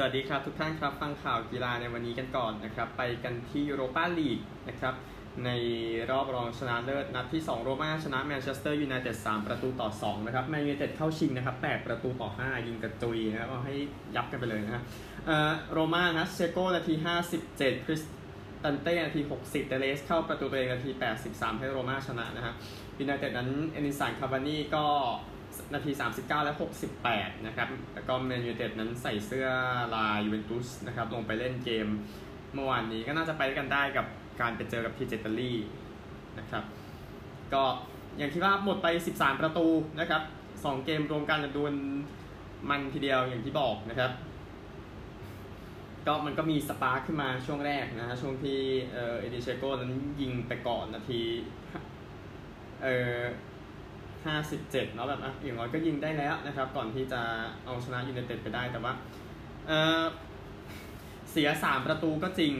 สวัสดีครับทุกท่านครับ ฟังข่าวกีฬาในวันนี้กันก่อนนะครับ ไปกันที่ยูโรปาลีกนะครับ ในรอบรองชนะเลิศนัดที่ 2 โรม่าชนะแมนเชสเตอร์ยูไนเต็ด3ประตูต่อ 2 นะครับ แมนยูไนเต็ดเข้าชิงนะครับ 8 ประตูต่อ 5 ยิงกระจุยนะครับเอาให้ยับกันไปเลยนะฮะเอ่อโรม่านะเชโก้นาที 57 คริสตันเต้นาที 60 เตเลสเข้าประตูตัวเองนาที 83 ให้โรม่าชนะนะฮะยูไนเต็ดนั้นเอดินสันคาวานี่ก็ นาที 39 และ 68 นะครับแล้วก็แมนยูไนเต็ดนั้นใส่เสื้อลายยูเวนตุสนะครับ ลงไปเล่นเกมเมื่อวานนี้ก็น่าจะไปกันได้กับการไปเจอกับทีมจากอิตาลีนะครับ ก็อย่างที่ว่าหมดไป 13 ประตูนะครับ 2 เกมรวมกันดวลมันทีเดียวอย่างที่บอกนะครับ ก็มันก็มี spark ขึ้นมาช่วงแรกนะฮะช่วงที่เอดินเชโก้นั้นยิงไปก่อนนาทีเออ ห้าสิบเจ็ดเนาะแบบอะอย่างน้อยก็ยิงได้แล้วนะครับ ก่อนที่จะเอาชนะยูไนเต็ดไปได้แต่ว่าเออเสียสามประตูก็จริง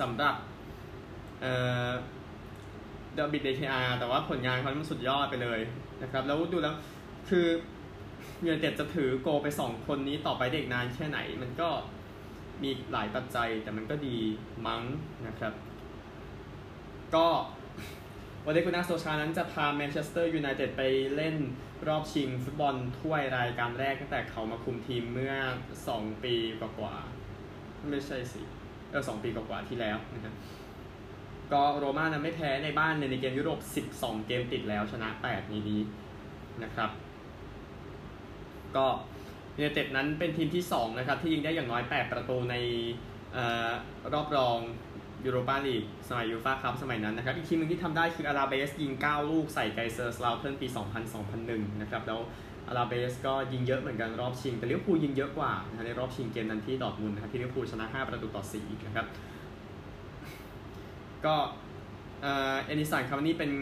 สำหรับเออเดบิดเดคอาแต่ว่าผลงานเขามันสุดยอดไปเลยนะครับ แล้วดูแล้วคือยูไนเต็ดจะถือโกไปสองคนนี้ต่อไปเด็กนานแค่ไหน มันก็มีหลายปัจจัยแต่มันก็ดีมั้งนะครับ ก็ วันนี้คุณน้าโซลชานั้นจะพาแมนเชสเตอร์ยูไนเต็ดไปเล่นรอบชิงฟุตบอลถ้วยรายการแรกตั้งแต่เขามาคุมทีมเมื่อ 2 ปีกว่าๆไม่ใช่สิเออสองปีกว่าๆที่แล้วนะครับก็โรม่านั้นไม่แพ้ในบ้านในเกมยุโรป 12 เกมติดแล้วชนะ 8 นี้นี้นะครับ ก็ยูไนเต็ดนั้นเป็นทีมที่ 2 นะครับ ที่ยิงได้อย่างน้อย 8 ประตูในรอบรอง ยูโรปาลีกสมัยยูฟาคัพสมัยนั้นนะครับ อีกทีมหนึ่งที่ทำได้คืออลาเบสยิง 9 ลูกใส่ไกเซอร์สเลาเทิร์นปี 2000-2001 นะครับ แล้วอลาเบสก็ยิงเยอะเหมือนกันรอบชิง แต่ลิเวอร์พูลยิงเยอะกว่าในรอบชิงเกมนั้นที่ดอร์ทมุนด์นะครับที่ลิเวอร์พูลชนะ 5 ประตูต่อ 4 นะครับ ก็เอดินสันคาวานี่เป็น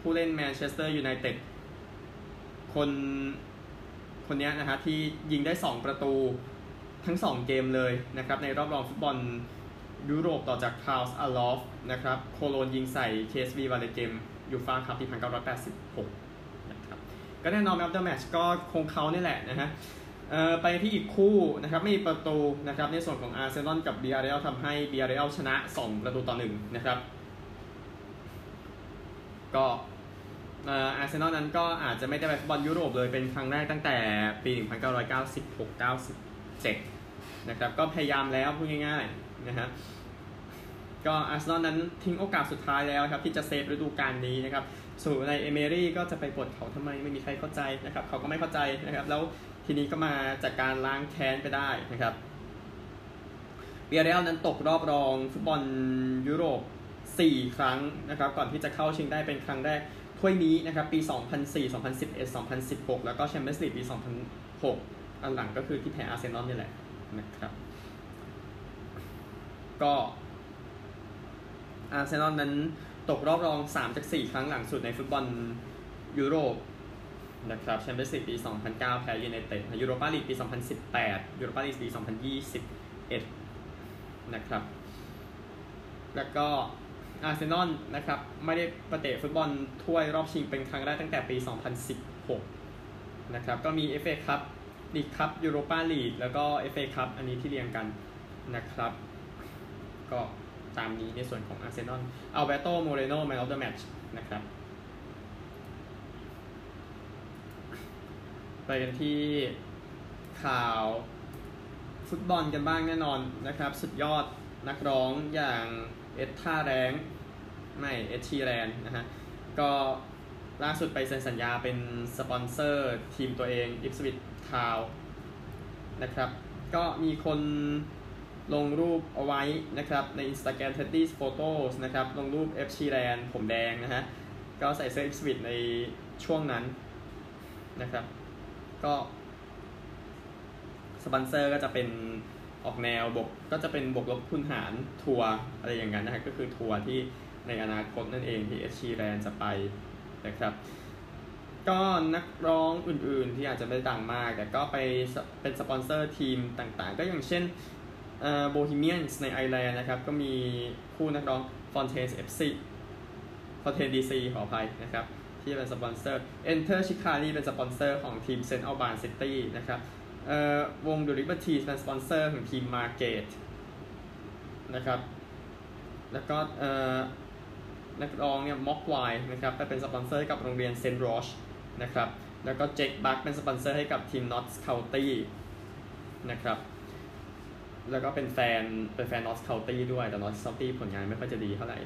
ผู้เล่นแมนเชสเตอร์ยูไนเต็ดคนคนนี้นะฮะที่ยิงได้ 2 ประตูทั้ง 2 เกมเลยนะครับในรอบรองฟุตบอล ยุโรปต่อจากเคลาส์อัลลอฟส์นะครับโคโลญจน์ยิงใส่เคเอสวีวาเรเกมยูฟาคัพที่1986นะครับก็แน่นอน man of the match ก็คงเขานี่แหละนะฮะไปที่อีกคู่นะครับไม่มีประตูนะครับในส่วนของอาร์เซนอลกับบียาร์เรอัลทำให้บียาร์เรอัลชนะ 2 ประตูต่อ1นะครับก็อาร์เซนอลนั้นก็อาจจะไม่ได้ไปฟุตบอลยุโรปเลยเป็นครั้งแรกตั้งแต่ปี 1996-97 นะครับก็พยายามแล้วพูดง่ายๆ นะฮะก็อาร์เซนอลนั้นทิ้งโอกาสสุดท้ายแล้วครับที่จะ save ฤดูกาลนี้นะครับส่วนอูไนเอเมรี่ก็จะไปกดเขาทำไมไม่มีใครเข้าใจนะครับเขาก็ไม่เข้าใจนะครับแล้วทีนี้ก็มาจากการล้างแค้นไปได้นะครับบียาร์เรอัลนั้นตกรอบรองฟุตบอลยุโรป 4 ครั้งนะครับก่อนที่จะเข้าชิงได้เป็นครั้งแรกถ้วยนี้นะครับปี 2004 2011 2016 แล้วก็แชมเปี้ยนส์ลีกปี 2006 อันหลังก็คือที่แพ้อาร์เซนอลนี่แหละนะครับ ก็อาร์เซนอลนั้นตกรอบรอง 3 จาก 4 ครั้งหลังสุดในฟุตบอลยุโรปนะครับแชมเปี้ยนส์ลีกปี 2009 แพ้ยูไนเต็ดยูโรปาลีกปี 2018 ยูโรปาลีกปี 2021 นะครับ แล้วก็อาร์เซนอลนะครับ ไม่ได้ไปเตะฟุตบอลถ้วยรอบชิงเป็นครั้งแรกตั้งแต่ปี 2016 นะครับ ก็มี FA คัพลีกคัพยูโรปาลีกแล้วก็ FA คัพอันนี้ที่เรียงกันนะครับ ก็ตามนี้ในส่วนของอาร์เซนอลอัลแบร์โตโมเรโน man of the match นะครับ ไปกันที่ข่าวฟุตบอลกันบ้างแน่นอนนะครับ สุดยอดนักร้องอย่างเอ็ดชีแรงไม่เอ็ดชีแรนนะฮะ ก็ล่าสุดไปเซ็นสัญญาเป็นสปอนเซอร์ทีมตัวเองอิปสวิชทาวน์นะครับ ก็มีคน ลงรูปเอาไว้นะครับใน Instagram 30 Photos นะครับลงรูป F ชีแลนผมแดงนะฮะก็ใส่เสื้อ Ipswich ในช่วงนั้นนะครับ ก็สปอนเซอร์ก็จะเป็นออกแนวบวกก็จะเป็นบวกลบคูณหารทัวร์อะไรอย่างนั้นนะครับก็คือทัวร์ที่ในอนาคตนั่นเองที่ Ed Sheeran จะไปนะครับ ก็นักร้องอื่นๆที่อาจจะไม่ดังมาก แต่ก็ไปเป็นสปอนเซอร์ทีมต่างๆ ก็อย่างเช่น Bohemians ในไอร์แลนด์นะครับ ก็มีคู่นักร้อง Fontaines FC Fontaines D.C.ขออภัยนะครับ ที่เป็นสปอนเซอร์ Enter Shikari เป็นสปอนเซอร์ของทีม St Albans City นะครับเอ่อวง The Libertines เป็นสปอนเซอร์ของทีม Margate นะครับ แล้วก็เอ่อนักร้องเนี่ย Mogwai นะครับไปเป็นสปอนเซอร์ให้กับโรงเรียน St Roch's นะครับ แล้วก็ Jake Bugg เป็นสปอนเซอร์ให้กับทีม Notts County นะครับ แล้วก็เป็นแฟนเป็นแฟน Notts County ด้วย แต่ Notts County ผลงานไม่ค่อยจะดีเท่าไหร่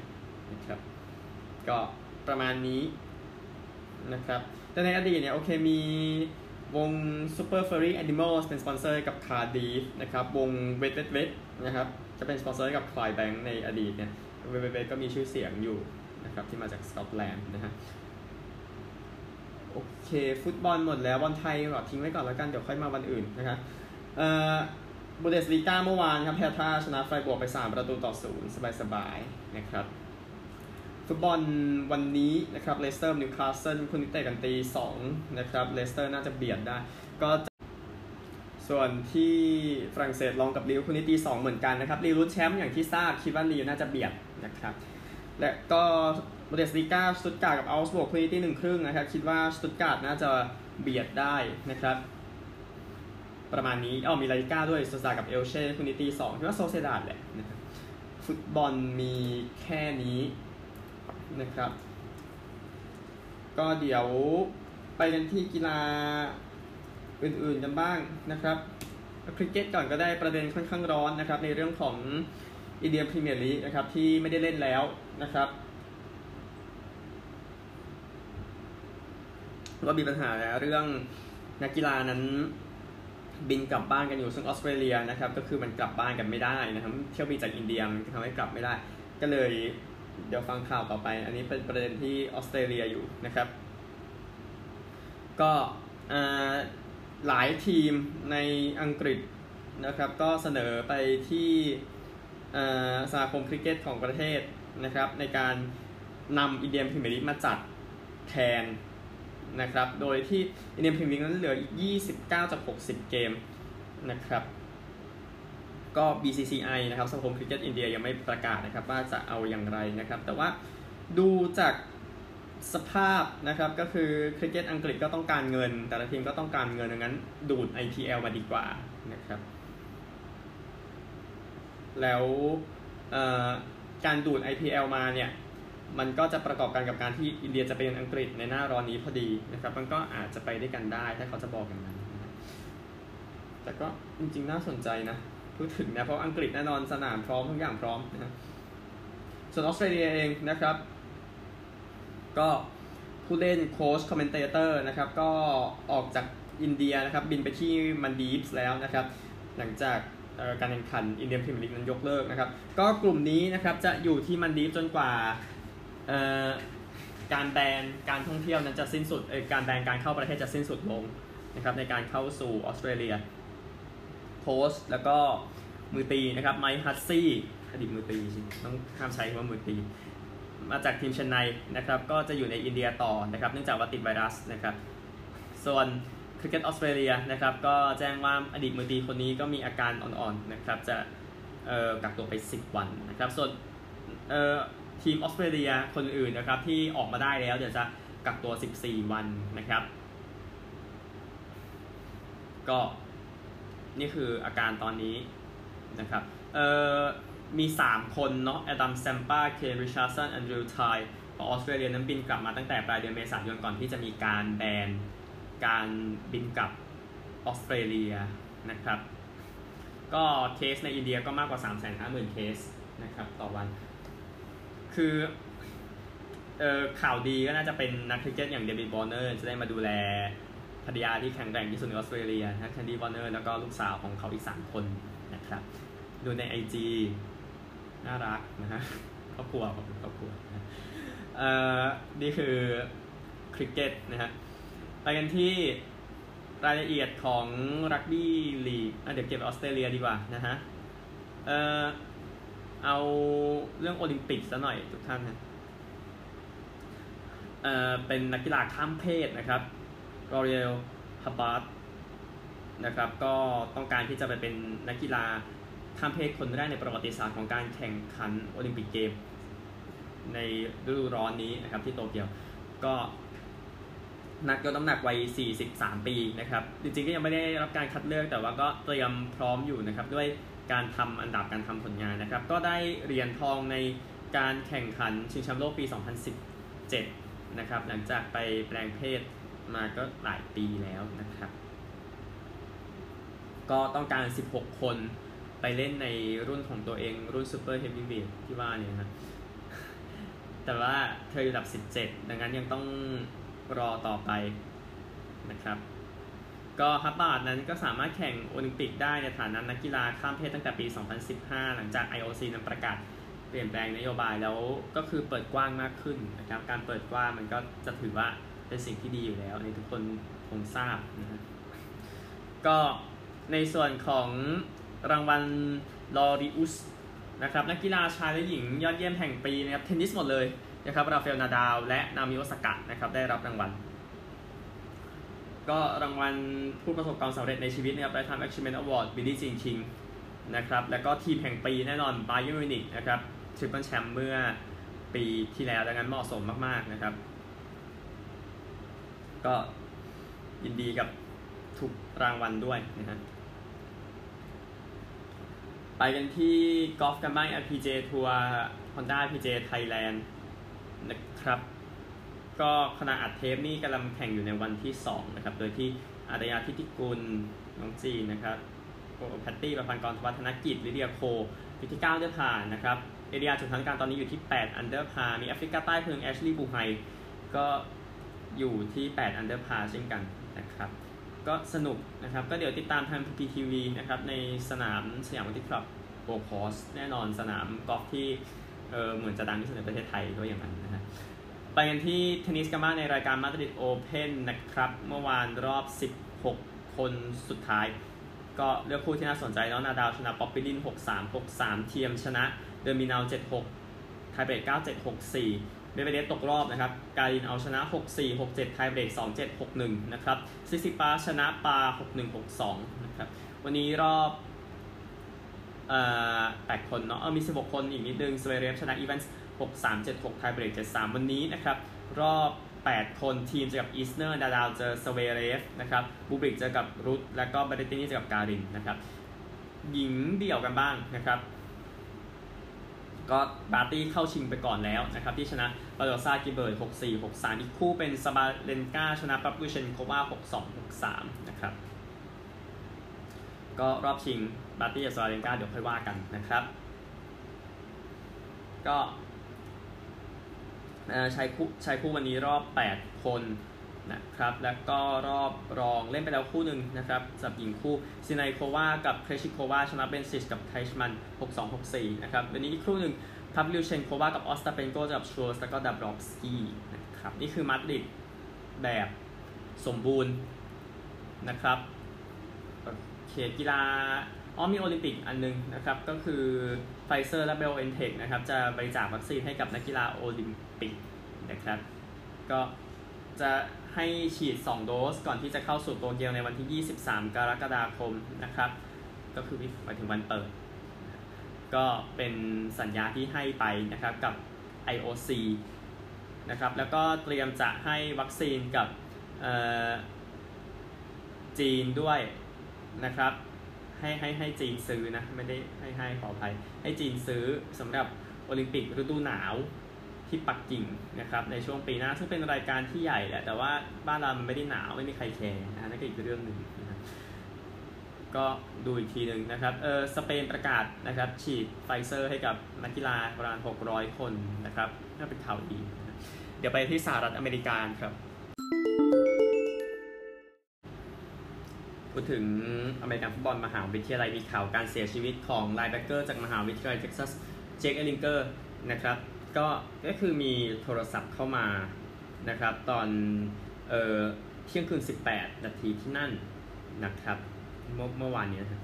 นะครับก็ประมาณนี้นะครับแต่ในอดีตเนี่ยโอเคมีวง Super Furry Animals เป็นสปอนเซอร์กับ Cardiff นะครับ วง Wet Wet Wet นะครับ จะเป็นสปอนเซอร์กับ c l y Bank ในอดีตเนี่ย Wet Wet Wet ก็มีชื่อเสียงอยู่นะครับ ที่มาจากสกอตแลนด์นะฮะ โอเค ฟุตบอลหมดแล้วบอลไทยก็ทิ้งไว้ก่อนแล้วกัน เดี๋ยวค่อยมาวันอื่นนะครับเอ่อ บุนเดสลีกาเมื่อวานครับแฮร์ทาชนะไฟรบวร์กไป 3 ประตูต่อศูนย์สบายๆนะครับ ฟุตบอลวันนี้นะครับเลสเตอร์นิวคาสเซิลคืนนี้เตะกันตี2นะครับเลสเตอร์น่าจะเบียดได้ ก็ส่วนที่ฝรั่งเศสล็องส์กับลีลคืนนี้ตี2เหมือนกันนะครับลีลลุ้นแชมป์อย่างที่ทราบคิดว่าลีลน่าจะเบียดนะครับและก็บุนเดสลีกาสตุตการ์กับเอาก์สบวร์กคืนนี้ตีหนึ่งครึ่งนะครับคิดว่าสตุตการ์น่าจะเบียดได้นะครับ ประมาณนี้อ๋อมีลาลีกาด้วยโซเซดาดกับเอลเช่คืนนี้ตีสองคิดว่าโซเซดาดแหละนะครับฟุตบอลมีแค่นี้นะครับ ก็เดี๋ยวไปกันที่กีฬาอื่นๆกันบ้างนะครับคริกเก็ตก่อนก็ได้ประเด็นค่อนข้างร้อนนะครับ ในเรื่องของอินเดียพรีเมียร์ลีกนะครับที่ไม่ได้เล่นแล้วนะครับก็มีปัญหาเรื่องนักกีฬานั้น บินกลับบ้านกันอยู่ซึ่งออสเตรเลียนะครับก็คือมันกลับบ้านกันไม่ได้นะครับเที่ยวบินจากอินเดียมันทำให้กลับไม่ได้ ก็เลยเดี๋ยวฟังข่าวต่อไป อันนี้เป็นประเด็นที่ออสเตรเลียอยู่นะครับ ก็หลายทีมในอังกฤษนะครับก็เสนอไปที่สมาคมคริกเก็ตของประเทศนะครับในการนำอินเดียพรีเมียร์ลีกมาจัดแทน นะครับ โดยที่อินเดียพรีเมียร์ลีกนั้นเหลืออีก 29 จาก 60 เกมนะครับ ก็ BCCI นะครับสมาคมคริกเก็ตอินเดียยังไม่ประกาศนะครับว่าจะเอาอย่างไรนะครับ แต่ว่าดูจากสภาพนะครับก็คือคริกเก็ตอังกฤษก็ต้องการเงิน แต่ละทีมก็ต้องการเงินดังนั้น ดูด IPL มาดีกว่านะครับ แล้วการดูด IPL มาเนี่ย มันก็จะประกอบกันกับการที่อินเดียจะไปเยือนอังกฤษในหน้าร้อนนี้พอดีนะครับ มันก็อาจจะไปได้กันได้ถ้าเขาจะบอกอย่างนั้นแต่ก็จริงๆน่าสนใจนะพูดถึงนะเพราะอังกฤษแน่นอนสนามพร้อมทุกอย่างพร้อมนะส่วนออสเตรเลียเองนะครับ ก็ผู้เล่นโค้ช commentator นะครับ ก็ออกจากอินเดียนะครับ บินไปที่มัลดีฟส์แล้วนะครับ หลังจากการแข่งขันอินเดียพรีเมียร์ลีกนั้นยกเลิกนะครับ ก็กลุ่มนี้นะครับจะอยู่ที่มัลดีฟส์จนกว่า การแบนการท่องเที่ยวนั้นจะสิ้นสุดการแบนการเข้าประเทศจะสิ้นสุดลงนะครับในการเข้าสู่ออสเตรเลียโค้ชแล้วก็มือตีนะครับ Mike Hussey อดีตมือตีต้องห้ามใช้คำว่ามือตี มาจากทีมเจนไนนะครับ ก็จะอยู่ในอินเดียต่อนะครับ เนื่องจากว่าติดไวรัสนะครับ ส่วนคริกเก็ตออสเตรเลียนะครับ ก็แจ้งว่าอดีตมือตีคนนี้ก็มีอาการอ่อนๆนะครับ จะกักตัวไป 10 วันนะครับ ส่วน ทีมออสเตรเลียคนอื่นนะครับที่ออกมาได้แล้วเดี๋ยวจะกักตัว 14 วันนะครับ ก็นี่คืออาการตอนนี้นะครับเอ่อมี 3 คนเนาะ Adam Zampa Kane Richardson Andrew Tye ของออสเตรเลียนั้นบินกลับมาตั้งแต่ปลายเดือนเมษายนก่อนที่จะมีการแบนการบินกลับออสเตรเลียนะครับ ก็เคสในอินเดียก็มากกว่า 3 5 0 0 0 0 เคสนะครับต่อวัน คือเอ่อข่าวดีก็น่าจะเป็นนักคริกเก็ตอย่าง David Warner จะได้มาดูแลภรรยาที่แข็งแกร่งที่สุดในออสเตรเลียนะ Candice Warner แล้วก็ลูกสาวของเขาอีก 3 คนนะครับ ดูใน IG น่ารักนะฮะครอบครัวของครอบครัวเอ่อนี่คือคริกเก็ตนะฮะไปกันที่รายละเอียดของรักบี้ลีกเดี๋ยวเก็บออสเตรเลียดีกว่านะฮะเอ่อ เอาเรื่องโอลิมปิกซะหน่อยทุกท่านนะเอ่อเป็นนักกีฬาข้ามเพศนะครับรอเรลฮับบาร์นะครับก็ต้องการที่จะไปเป็นนักกีฬาข้ามเพศคนแรกในประวัติศาสตร์ของการแข่งขันโอลิมปิกเกม ในฤดูร้อนนี้นะครับที่โตเกียวก็นักยกน้ำหนักวัย 43 ปีนะครับ จริงๆก็ยังไม่ได้รับการคัดเลือกแต่ว่าก็เตรียมพร้อมอยู่นะครับ ด้วย การทำอันดับการทำผลงานนะครับ ก็ได้เหรียญทองในการแข่งขันชิงแชมป์โลกปี 2017 นะครับ หลังจากไปแปลงเพศมาก็หลายปีแล้วนะครับ ก็ต้องการ 16 คนไปเล่นในรุ่นของตัวเองรุ่น super heavyweight ที่ว่าเนี่ยนะแต่ว่าเธออยู่อันดับ 17 ดังนั้นยังต้องรอต่อไปนะครับ ก็ฮับบาร์ดนั้นก็สามารถแข่งโอลิมปิกได้ในฐานะนักกีฬาข้ามเพศตั้งแต่ปี 2015 หลังจาก IOC นั้นประกาศเปลี่ยนแปลงนโยบายแล้วก็คือเปิดกว้างมากขึ้นนะครับการเปิดกว้างมันก็จะถือว่าเป็นสิ่งที่ดีอยู่แล้วในทุกคนคงทราบนะฮะก็ในส่วนของรางวัลลอริอุสนะครับนักกีฬาชายและหญิงยอดเยี่ยมแห่งปีนะครับเทนนิสหมดเลยนะครับราฟาเอลนาดาล และนาโอมิโอซากะนะครับได้รับรางวัล ก็รางวัลผู้ประสบความสำเร็จในชีวิตนะครับ Lifetime Achievement Award Billie Jean King นะครับ แล้วก็ทีมแห่งปีแน่นอนไบเออร์มิวนิกนะครับ triple แชมป์เมื่อปีที่แล้วดังนั้นเหมาะสมมาก ๆ นะครับ ก็ยินดีกับทุกรางวัลด้วยนะฮะไปกันที่กอล์ฟกันบ้าง LPGA ทัวร์ Honda LPGA Thailand นะครับ ก็ขณะอัดเทปนี่กำลังแข่งอยู่ในวันที่ 2 นะครับ โดยที่อารยาทิติกุลน้องจีนะครับแพตตี้ประพันธ์กรวัฒนกิจลิเดียโคอยู่ที่ 9 เดือผ่านนะครับ เอเรียจุดทั้งการตอนนี้อยู่ที่ 8 อันเดอร์พา มีแอฟริกาใต้เพิงแอชลีย์บูไฮก็อยู่ที่ 8 อันเดอร์พาเช่นกันนะครับ ก็สนุกนะครับ ก็เดี๋ยวติดตามทาง PPTV นะครับ ในสนามสยามวันที่คลับโบคอส แน่นอนสนามกอล์ฟที่เออเหมือนจะดังที่สุดในประเทศไทยด้วยอย่างนั้นนะฮะ ไปกันที่เทนนิสกันบ้างในรายการมาดริดโอเพนนะครับ เมื่อวานรอบ 16 คนสุดท้าย ก็เลือกคู่ที่น่าสนใจเนาะนาดาลชนะป๊อปปิริน 6-3 6-3 เทียมชนะเดอมินอร์ 7-6 ไทเบรก9-7 6-4เมดเวเดฟตกรอบนะครับ การินเอาชนะ 6-4 6-7 ไทเบรก 2-7 6-1 นะครับ ซิซิปาสชนะปา 6-1 6-2 นะครับ วันนี้รอบเอ่อ8คนเนาะ เออมี 16 คนอีกนิดนึงสเวเรฟชนะอีเวนส์ 6 3 7 6 ไทเบรก7 3 วันนี้นะครับ รอบ 8 คนเทียมเจอกับอิสเนอร์นาดาลเจอสเวเรฟนะครับบูบริกเจอกับรุตแล้วก็แบร์เรตตินี่เจอกับการินนะครับ หญิงเดี่ยวกันบ้างนะครับ ก็บาร์ตี้เข้าชิงไปก่อนแล้วนะครับ ที่ชนะบาโดซากิเบิร์ด6 4 6 3 อีกคู่เป็นซาบาเลนกาชนะพาฟลิวเชนโควา6 2 6 3 นะครับ ก็รอบชิงบาร์ตี้กับซาบาเลนกาเดี๋ยวค่อยว่ากันนะครับ ก็ ชายคู่ชายคู่วันนี้รอบ 8 คนนะครับ แล้วก็รอบรองเล่นไปแล้วคู่หนึ่งนะครับสำหรับหญิงคู่ซิเนียโควากับเครชิโควาชนะเบนซิชกับไทชมัน 6 2 6 4 นะครับ วันนี้อีกคู่หนึ่งพาฟลิวเชนโควากับออสตาเปนโกกับชัวร์แล้วก็ดับรอฟสกี้นะครับ นี่คือมาดริดแบบสมบูรณ์นะครับโอเคกีฬา อ๋อมีโอลิมปิกอันนึงนะครับ ก็คือไฟเซอร์และไบโอเอ็นเทคนะครับ จะบริจาควัคซีนให้กับนักกีฬาโอลิมปิกนะครับ ก็จะให้ฉีด 2 โดสก่อนที่จะเข้าสู่โตเกียวในวันที่ 23 กรกฎาคมนะครับ ก็คือหมายถึงวันเปิด ก็เป็นสัญญาที่ให้ไปนะครับกับ IOC นะครับแล้วก็เตรียมจะให้วัคซีนกับจีนด้วยนะครับ ให้ให้ให้จีนซื้อนะ ไม่ได้ให้ให้ขออภัย ให้จีนซื้อสำหรับโอลิมปิกฤดูหนาวที่ปักกิ่งนะครับในช่วงปีหน้าซึ่งเป็นรายการที่ใหญ่แหละแต่ว่าบ้านเรามันไม่ได้หนาวไม่มีใครแคร์นะนั่นก็อีกเรื่องหนึ่งนะก็ดูอีกทีหนึ่งนะครับเออสเปนประกาศนะครับฉีดไฟเซอร์ให้กับนักกีฬาประมาณ 600 คนนะครับน่าเป็นข่าวดี เดี๋ยวไปที่สหรัฐอเมริกาครับ พูดถึงอเมริกันฟุตบอลมหาวิทยาลัยมีข่าวการเสียชีวิตของ linebacker จากมหาวิทยาลัยเท็กซัสเจคเอลิงเกอร์นะครับก็ก็คือมีโทรศัพท์เข้ามานะครับตอนเอ่อเที่ยงคืน 18 นาทีที่นั่นนะครับเมื่อเมื่อวานนี้นะ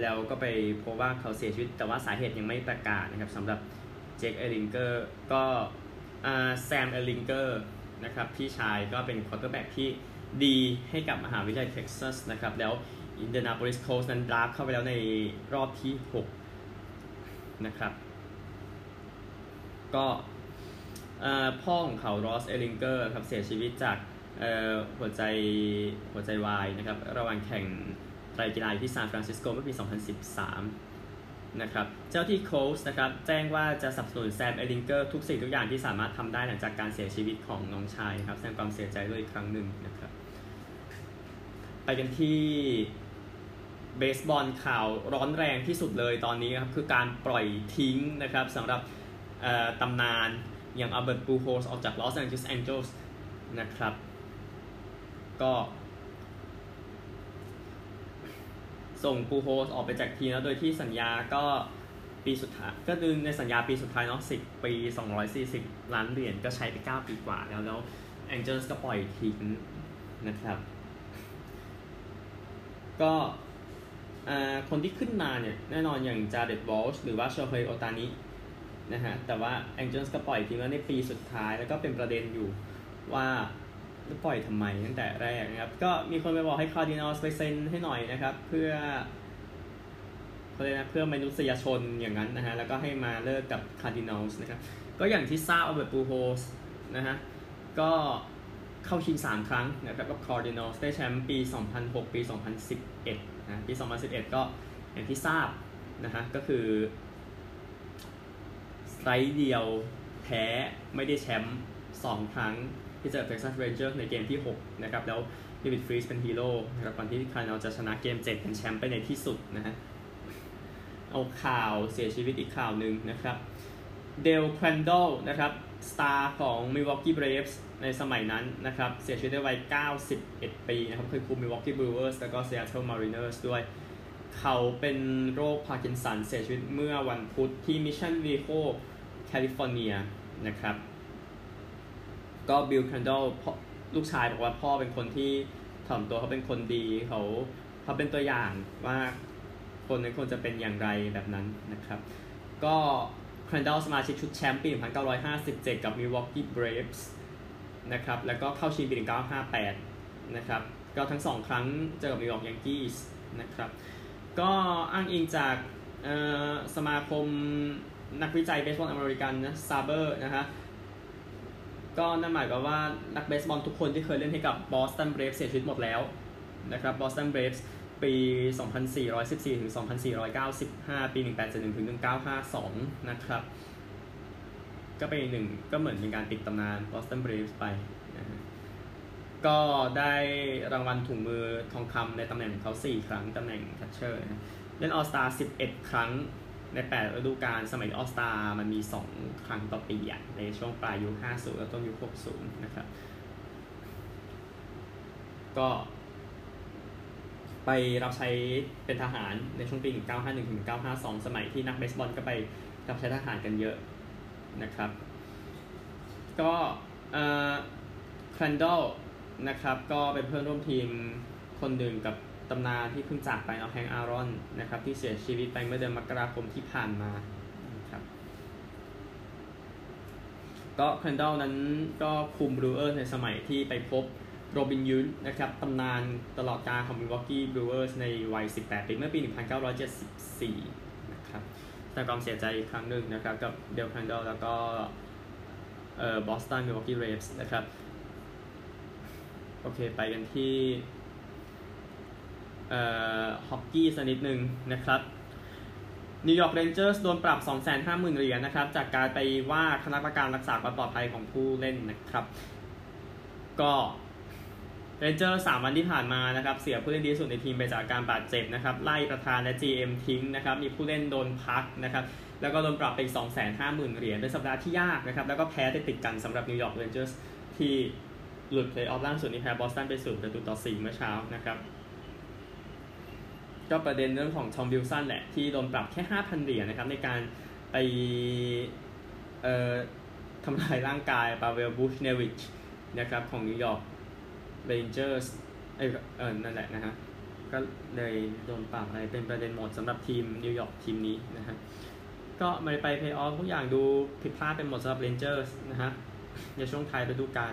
แล้วก็ไปพบว่าเขาเสียชีวิต แต่ว่าสาเหตุยังไม่ประกาศนะครับสำหรับเจคเอลิงเกอร์ก็แซมเอลิงเกอร์นะครับพี่ชายก็เป็น quarterback ที่ ดีให้กับมหาวิทยาลัยเท็กซัสนะครับ แล้วอินเดียนาโพลิสโคลท์สนั้น draft เข้าไปแล้วในรอบที่ 6 นะครับ ก็พ่อของเขารอสเอลิงเกอร์ครับเสียชีวิตจากหัวใจหัวใจวายนะครับ ระหว่างแข่งไตรกีฬาที่ซานฟรานซิสโกเมื่อปี 2013 นะครับ เจ้าที่โค้ชนะครับ แจ้งว่าจะสนับสนุนแซมเอลิงเกอร์ทุกสิ่งทุกอย่างที่สามารถทำได้หลังจากการเสียชีวิตของน้องชายครับ แสดงความเสียใจด้วยอีกครั้งหนึ่งนะครับ ไปกันที่เบสบอลข่าวร้อนแรงที่สุดเลยตอนนี้ครับ คือการปล่อยทิ้งนะครับสำหรับตำนานอย่างอัลเบิร์ตปูโฮสออกจากลอสแอนเจลิสแองเจิลส์นะครับ ก็ ส่งปูโฮสออกไปจากทีมแล้วโดยที่สัญญาก็ปีสุดท้ายก็ดึงในสัญญาปีสุดท้ายเนาะ10ปี 240 ล้านเหรียญก็ใช้ไป 9 ปีกว่าแล้วแล้วแองเจิลส์ก็ปล่อยทิ้งนะครับ ก็คนที่ขึ้นมาเนี่ยแน่นอนอย่างจาเรดวอลช์หรือว่าโชเฮโอตานินะฮะแต่ว่าแองเจิลส์ก็ปล่อยทิ้งแล้วในปีสุดท้ายแล้วก็เป็นประเด็นอยู่ว่าปล่อยทำไมตั้งแต่แรกนะครับ ก็มีคนไปบอกให้คาร์ดินัลไปเซ็นให้หน่อยนะครับ เพื่อเขาเรียกนะเพื่อมนุษยชนอย่างนั้นนะฮะแล้วก็ให้มาเลิกกับคาร์ดินัลส์นะครับ ก็อย่างที่ทราบอัลเบิร์ตปูโฮสนะฮะก็ เข้าชิง 3 ครั้งนะครับกับคาร์ดินัลส์ได้แชมป์ปี 2006 ปี 2011นะปี 2011 ก็อย่างที่ทราบนะฮะก็คือ strike เดียวแพ้ไม่ได้แชมป์2 ครั้งที่เจอ Texas Rangers ในเกมที่ 6 นะครับ แล้วดิวิดฟรีสเป็นฮีโร่นะครับก่อนที่คาร์ดินัลจะชนะเกม 7 เป็นแชมป์ไปในที่สุดนะฮะเอาข่าวเสียชีวิตอีกข่าวหนึ่งนะครับเดลแครนดอลล์นะครับ star ของ Milwaukee Braves ในสมัยนั้นนะครับ เสียชีวิตด้วยวัย 91 ปีนะครับเคยคุม Milwaukee Brewers แล้วก็ Seattle Mariners ด้วย เขาเป็นโรคพาร์กินสันเสียชีวิตเมื่อวันพุธที่มิชชันวีเอโฮแคลิฟอร์เนียนะครับ ก็บิลแคนดอลลูกชายบอกว่าพ่อเป็นคนที่ถ่อมตัวเขาเป็นคนดีเขาเขาเป็นตัวอย่างว่าคนนั้นควรจะเป็นอย่างไรแบบนั้นนะครับ ก็แคนดอลสมาชิกชุดแชมป์ปี 1957 กับ Milwaukee Braves นะครับแล้วก็เข้าชิงปี 1958 นะครับก็ทั้งสองครั้งเจอกับ New York Yankees นะครับก็อ้างอิงจากสมาคมนักวิจัยเบสบอลอเมริกันนะซาเบอร์นะฮะก็นั่นหมายความว่านักเบสบอลทุกคนที่เคยเล่นให้กับบอสตันเบรฟเสียชีวิตหมดแล้วนะครับบอสตันเบรฟปี 2414 ถึง 2495 ปี 1871 ถึง 1952 นะครับ ก็เป็นหนึ่งก็เหมือนเป็นการปิดตำนานบอสตันเบรฟไปนะก็ได้รางวัลถุงมือทองคำในตำแหน่งเขา 4 ครั้งตำแหน่งคัชเชอร์เล่นออสตา11 ครั้งใน 8 ฤดูกาลสมัยออสตามันมี 2 ครั้งต่อปีอะในช่วงปลายยุค 50 และต้นยุค 60 นะครับ ก็ไปรับใช้เป็นทหารในช่วงปี 1951 ถึง 1952 สมัยที่นักเบสบอลก็ไปรับใช้ทหารกันเยอะ นะครับ ก็คลันดอลนะครับก็เป็นเพื่อนร่วมทีมคนหนึ่งกับตำนานที่เพิ่งจากไปเอาแฮงอารอนนะครับที่เสียชีวิตไปเมื่อเดือนมกราคมที่ผ่านมาครับก็แคนดอลนั้นก็คุมบรูเออร์ในสมัยที่ไปพบโรบินยอนท์นะครับตำนานตลอดกาลของมิลวอกกี้บรูเออร์ในวัย 18 ปี เมื่อปี 1974 นะครับ แต่ความเสียใจอีกครั้งหนึ่งนะครับ กับเดลแคนดอลแล้วก็เอ่อบอสตันมิลวอกกี้เบรฟส์นะครับ โอเค ไปกันที่ฮอกกี้สักนิดหนึ่งนะครับนิวยอร์กเรนเจอร์สโดนปรับ 250,000 เหรียญนะครับ จากการไปว่าคณะกรรมการรักษาความปลอดภัยของผู้เล่นนะครับ ก็ เรนเจอร์สามวันที่ผ่านมานะครับเสียผู้เล่นดีสุดในทีมไปจากการบาดเจ็บนะครับไล่ประธานและ GM ทิ้งนะครับมีผู้เล่นโดนพักนะครับแล้วก็โดนปรับไป 250,000 เหรียญเป็นสัปดาห์ที่ยากนะครับแล้วก็แพ้ติดติดกันสำหรับนิวยอร์กเรนเจอร์สที่หลุดเพลย์ออฟล่าสุดนี้แพ้บอสตันไปสองประตูต่อ4เมื่อเช้านะครับก็ประเด็นเรื่องของทอมวิลสันแหละที่โดนปรับแค่ 5,000 เหรียญนะครับในการไปเอ่อทำลายร่างกายปาเวลบูชเนวิชนะครับของนิวยอร์ก เรนเจอร์สเออนั่นแหละนะฮะ ก็เลยโดนปรับอะไรเป็นประเด็นหมดสำหรับทีมนิวยอร์กทีมนี้นะฮะ ก็ไม่ไปเพลย์ออฟทุกอย่างดูผิดพลาดเป็นหมดสำหรับเรนเจอร์สนะฮะ ในช่วงท้ายฤดูกาล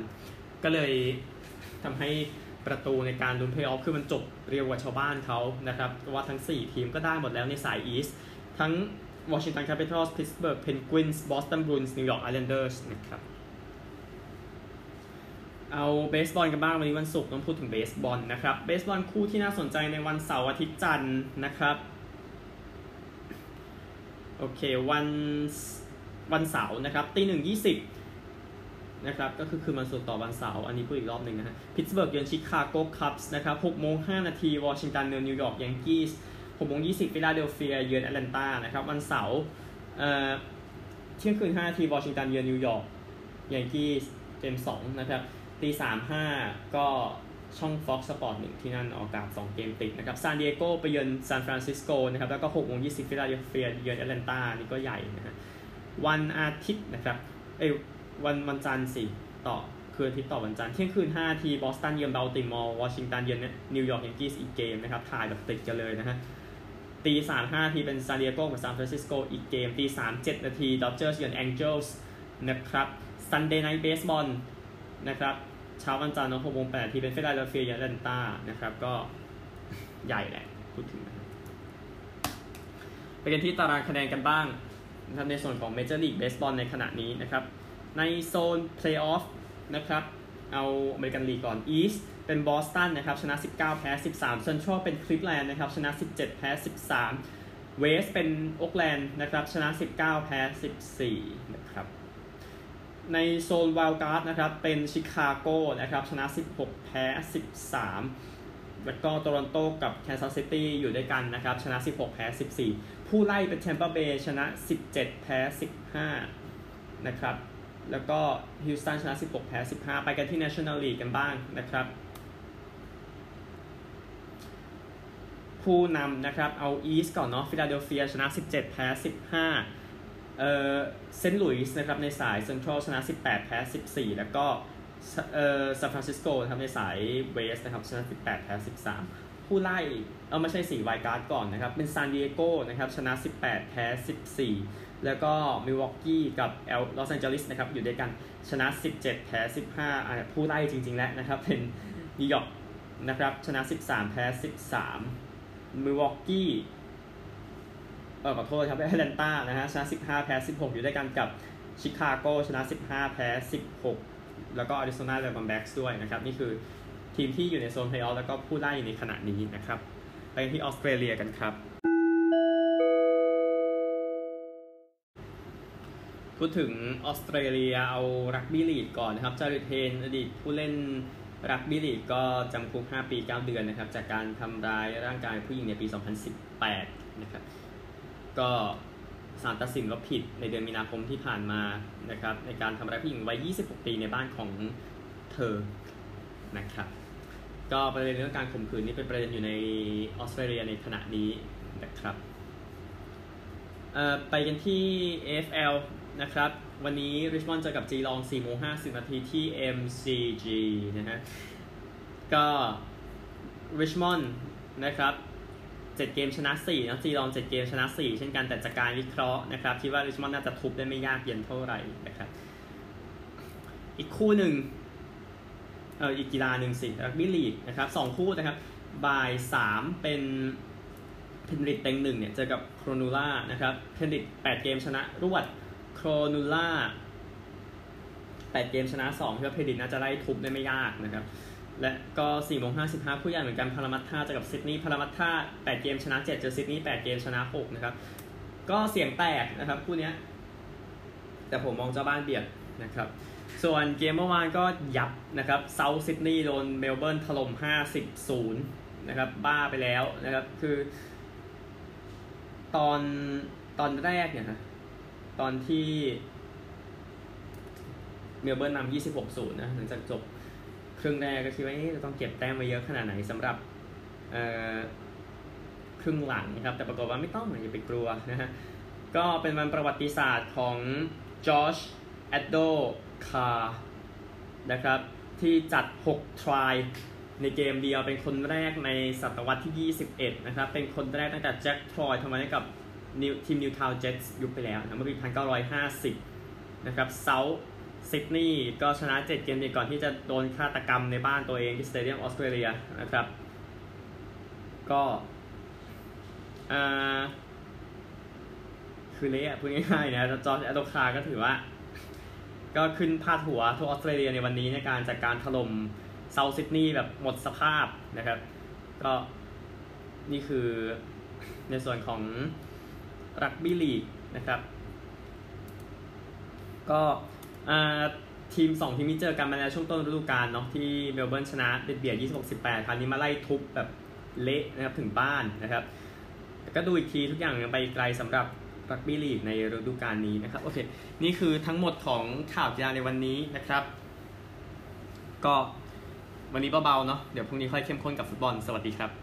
ก็เลยทำให้ประตูในการลุ้นเพลย์ออฟคือมันจบเร็วกว่าชาวบ้านเขานะครับว่าทั้ง 4 ทีมก็ได้หมดแล้วในสาย Eastทั้งวอชิงตันแคปิตอลส์พิตสเบิร์กเพนกวินส์บอสตันบรูนส์นิวยอร์กไอแลนเดอร์สนะครับ เอาเบสบอลกันบ้างวันนี้วันศุกร์ต้องพูดถึงเบสบอลนะครับเบสบอลคู่ที่น่าสนใจในวันเสาร์อาทิตย์จันทร์นะครับโอเควันวันเสาร์นะครับตีหนึ่งยี่สิบนะครับก็คือคืนวันศุกร์ต่อวันเสาร์อันนี้พูดอีกรอบหนึ่งนะฮะพิตต์สเบิร์กเยือนชิคาโกคัพส์นะครับหกโมงห้านาทีวอชิงตันเยือนนิวยอร์กยังกี้สหกโมงยี่สิบฟิลาเดลเฟียเยือนแอตแลนตานะครับวันเสาร์เอ่อเที่ยงคืนห้านาทีวอชิงตันเยือนนิวยอร์กยังกี้สเกมสองนะครับ ตีสามห้าก็ช่อง Fox Sport หนึ่งที่นั่นออกอากาศ2เกมติดนะครับซานดิเอโกไปเยือนซานฟรานซิสโกนะครับ แล้วก็6โมง20ฟิลาเดลเฟียเยือนแอตแลนตานี่ก็ใหญ่นะฮะวันอาทิตย์นะครับเอ้วันวันจันทร์สิต่อคืนอาทิตย์ต่อวันจันทร์เที่ยงคืน 5 นาทีบอสตันเยือนเบลติมอร์วอชิงตันเยือนนิวยอร์กยังกี้สอีกเกมนะครับถ่ายแบบติดกันเลยนะฮะตีสามห้าทีเป็นซานดิเอโกกับซานฟรานซิสโกอีกเกมตีสามเจ็ดนาทีดอจเจอร์สเยือนแองเจิลส์นะครับ Sunday Night Baseball นะครับ เช้าวันจันทร์หกโมงแปดทีเป็นฟิลาเดลเฟียเยือนแอตแลนตานะครับ ก็ใหญ่แหละพูดถึงนะไปกันที่ตารางคะแนนกันบ้างนะครับในส่วนของ Major League Baseball ในขณะนี้นะครับ ในโซน Playoff นะครับเอาอเมริกันลีกก่อน East เป็นบอสตันนะครับชนะ 19 แพ้ 13 Central เป็นคลิฟแลนด์นะครับชนะ 17 แพ้ 13 West เป็นโอ๊กแลนด์นะครับชนะ 19 แพ้ 14 นะครับ ในโซนว i ลการ์ดนะครับเป็นชิคาโกนะครับชนะ 16 แพ้ 13 แล้วก็โตรอนโตกับแคนซัสซิตี้อยู่ด้วยกันนะครับชนะ 16 แพ้ 14 ผู้ไล่เป็นแชมเปอร์เบย์ชนะ 17 แพ้ 15 นะครับแล้วก็ฮิวสตันชนะ 16 แพ้ 15 ไปกันที่ National League กันบ้างนะครับ ผู้นำนะครับเอา East ก่อนเนาะฟิลาเดลเฟียชนะ 17 แพ้ 15 เออเซนต์หลุยส์นะครับในสายเซ็นทรัลชนะ 18 แพ้ 14 แล้วก็เอ่อซานฟรานซิสโกนะครับในสาย West นะครับชนะ 18 แพ้ 13 ผู้ไล่เอาไม่ใช่4 Wild Card ก่อนนะครับ เป็นซานดิเอโกนะครับชนะ 18 แพ้ 14 แล้วก็มิลวอกกี้กับเอลลอสแอนเจลิสนะครับอยู่ด้วยกันชนะ 17 แพ้ 15อ่าผู้ไล่จริง ๆ แล้วนะครับ เป็นนิวยอร์กนะครับชนะ 13 แพ้ 13มิลวอกกี้ เออขอโทษครับแอตแลนตานะฮะชนะ 15 แพ้ 16 อยู่ด้วยกันกับชิคาโกชนะ 15 แพ้ 16 แล้วก็แอริโซนาไดมอนด์แบ็กส์ด้วยนะครับ นี่คือทีมที่อยู่ในโซนเพลย์ออฟแล้วก็ผู้ไล่ในขณะนี้นะครับไปที่ออสเตรเลียกันครับพูดถึงออสเตรเลียเอารักบี้ลีกก่อนนะครับจาริเทนอดีตผู้เล่นรักบี้ลีกก็จำคุก 5 ปี 9 เดือนนะครับ จากการทำร้ายร่างกายผู้หญิงในปี 2018 นะครับ ก็ศาลตัดสินว่าผิดในเดือนมีนาคมที่ผ่านมานะครับในการทำร้ายผู้หญิงวัย 26 ปีในบ้านของเธอนะครับก็ประเด็นเรื่องการข่มขืนนี่เป็นประเด็นอยู่ในออสเตรเลียในขณะนี้นะครับไปกันที่ AFL นะครับ วันนี้ริชมอนด์เจอกับจีลอง4โมง50 นาทีที่ MCG นะฮะก็ริชมอนด์นะครับ 7 เกมชนะ4นะจีลอง7เกมชนะ 4 เช่นกันแต่จากการวิเคราะห์นะครับคิดว่าริชมอนด์น่าจะทุบได้ไม่ยากเย็นเท่าไหร่นะครับอีกคู่หนึ่งเอออีกกีฬาหนึ่งสิรักบี้ลีกนะครับสองคู่นะครับบ่ายสามเป็นเพนริธเต็งหนึ่งเนี่ยเจอกับโครนัลลานะครับเพนริธแปดเกมชนะรวดโครนัลลาแปดเกมชนะสองที่ว่าเพนริธน่าจะไล่ทุบได้ไม่ยากนะครับ และก็สี่โมงห้าสิบห้าคู่ใหญ่เหมือนกันพารามัตท่าเจอกับซิดนีย์พารามัตท่าแปดเกมชนะเจ็ดเจอซิดนีย์แปดเกมชนะหกนะครับ ก็เสียงแตกนะครับคู่นี้แต่ผมมองเจ้าบ้านเบียดนะครับ ส่วนเกมเมื่อวานก็ยับนะครับเซาท์ซิดนีย์โดนเมลเบิร์นถล่ม50 0นะครับ บ้าไปแล้วนะครับ คือ ตอนตอนแรกเนี่ยฮะตอนที่เมลเบิร์นนำ26 0นะหลังจากจบ ครึ่งแรกก็คิดว่าจะต้องเก็บแต้มมาเยอะขนาดไหนสำหรับครึ่งหลังนะครับ แต่ปรากฏว่าไม่ต้องอย่าไปกลัวนะฮะก็เป็นวันประวัติศาสตร์ของจอชแอดโดคาร์นะครับ ที่จัด 6 try ในเกมเดียวเป็นคนแรกในศตวรรษที่ 21 นะครับ เป็นคนแรกตั้งแต่ Jack Troy ทำมาให้กับทีมนิวทาวน์เจ็ตส์ยุคไปแล้วนะเมื่อปี 1950 นะครับเซาท์ ซิดนีย์ก็ชนะ 7 เกมติดก่อนที่จะโดนฆาตกรรมในบ้านตัวเองที่สเตเดียมออสเตรเลียนะครับ ก็อ่าคือเละพูดง่ายๆนะจอร์จแอดโดคาก็ถือว่า ก็ขึ้นพาดหัวทั่วออสเตรเลียในวันนี้ในการจัดการถล่มเซาท์ซิดนีย์แบบหมดสภาพนะครับ ก็นี่คือในส่วนของรักบี้ลีกนะครับ ก็ ทีม 2 ทีมที่เจอกันมาแล้วช่วงต้นฤดูกาลเนาะที่เมลเบิร์นชนะเบียดเบียด26-18 คราวนี้มาไล่ทุบแบบเละนะครับถึงบ้านนะครับก็ดูอีกทีทุกอย่างยังไปไกลสำหรับรักบี้ลีกในฤดูกาลนี้นะครับโอเคนี่คือทั้งหมดของข่าวกีฬาในวันนี้นะครับ ก็วันนี้เบาๆเนาะเดี๋ยวพรุ่งนี้ค่อยเข้มข้นกับฟุตบอลสวัสดีครับ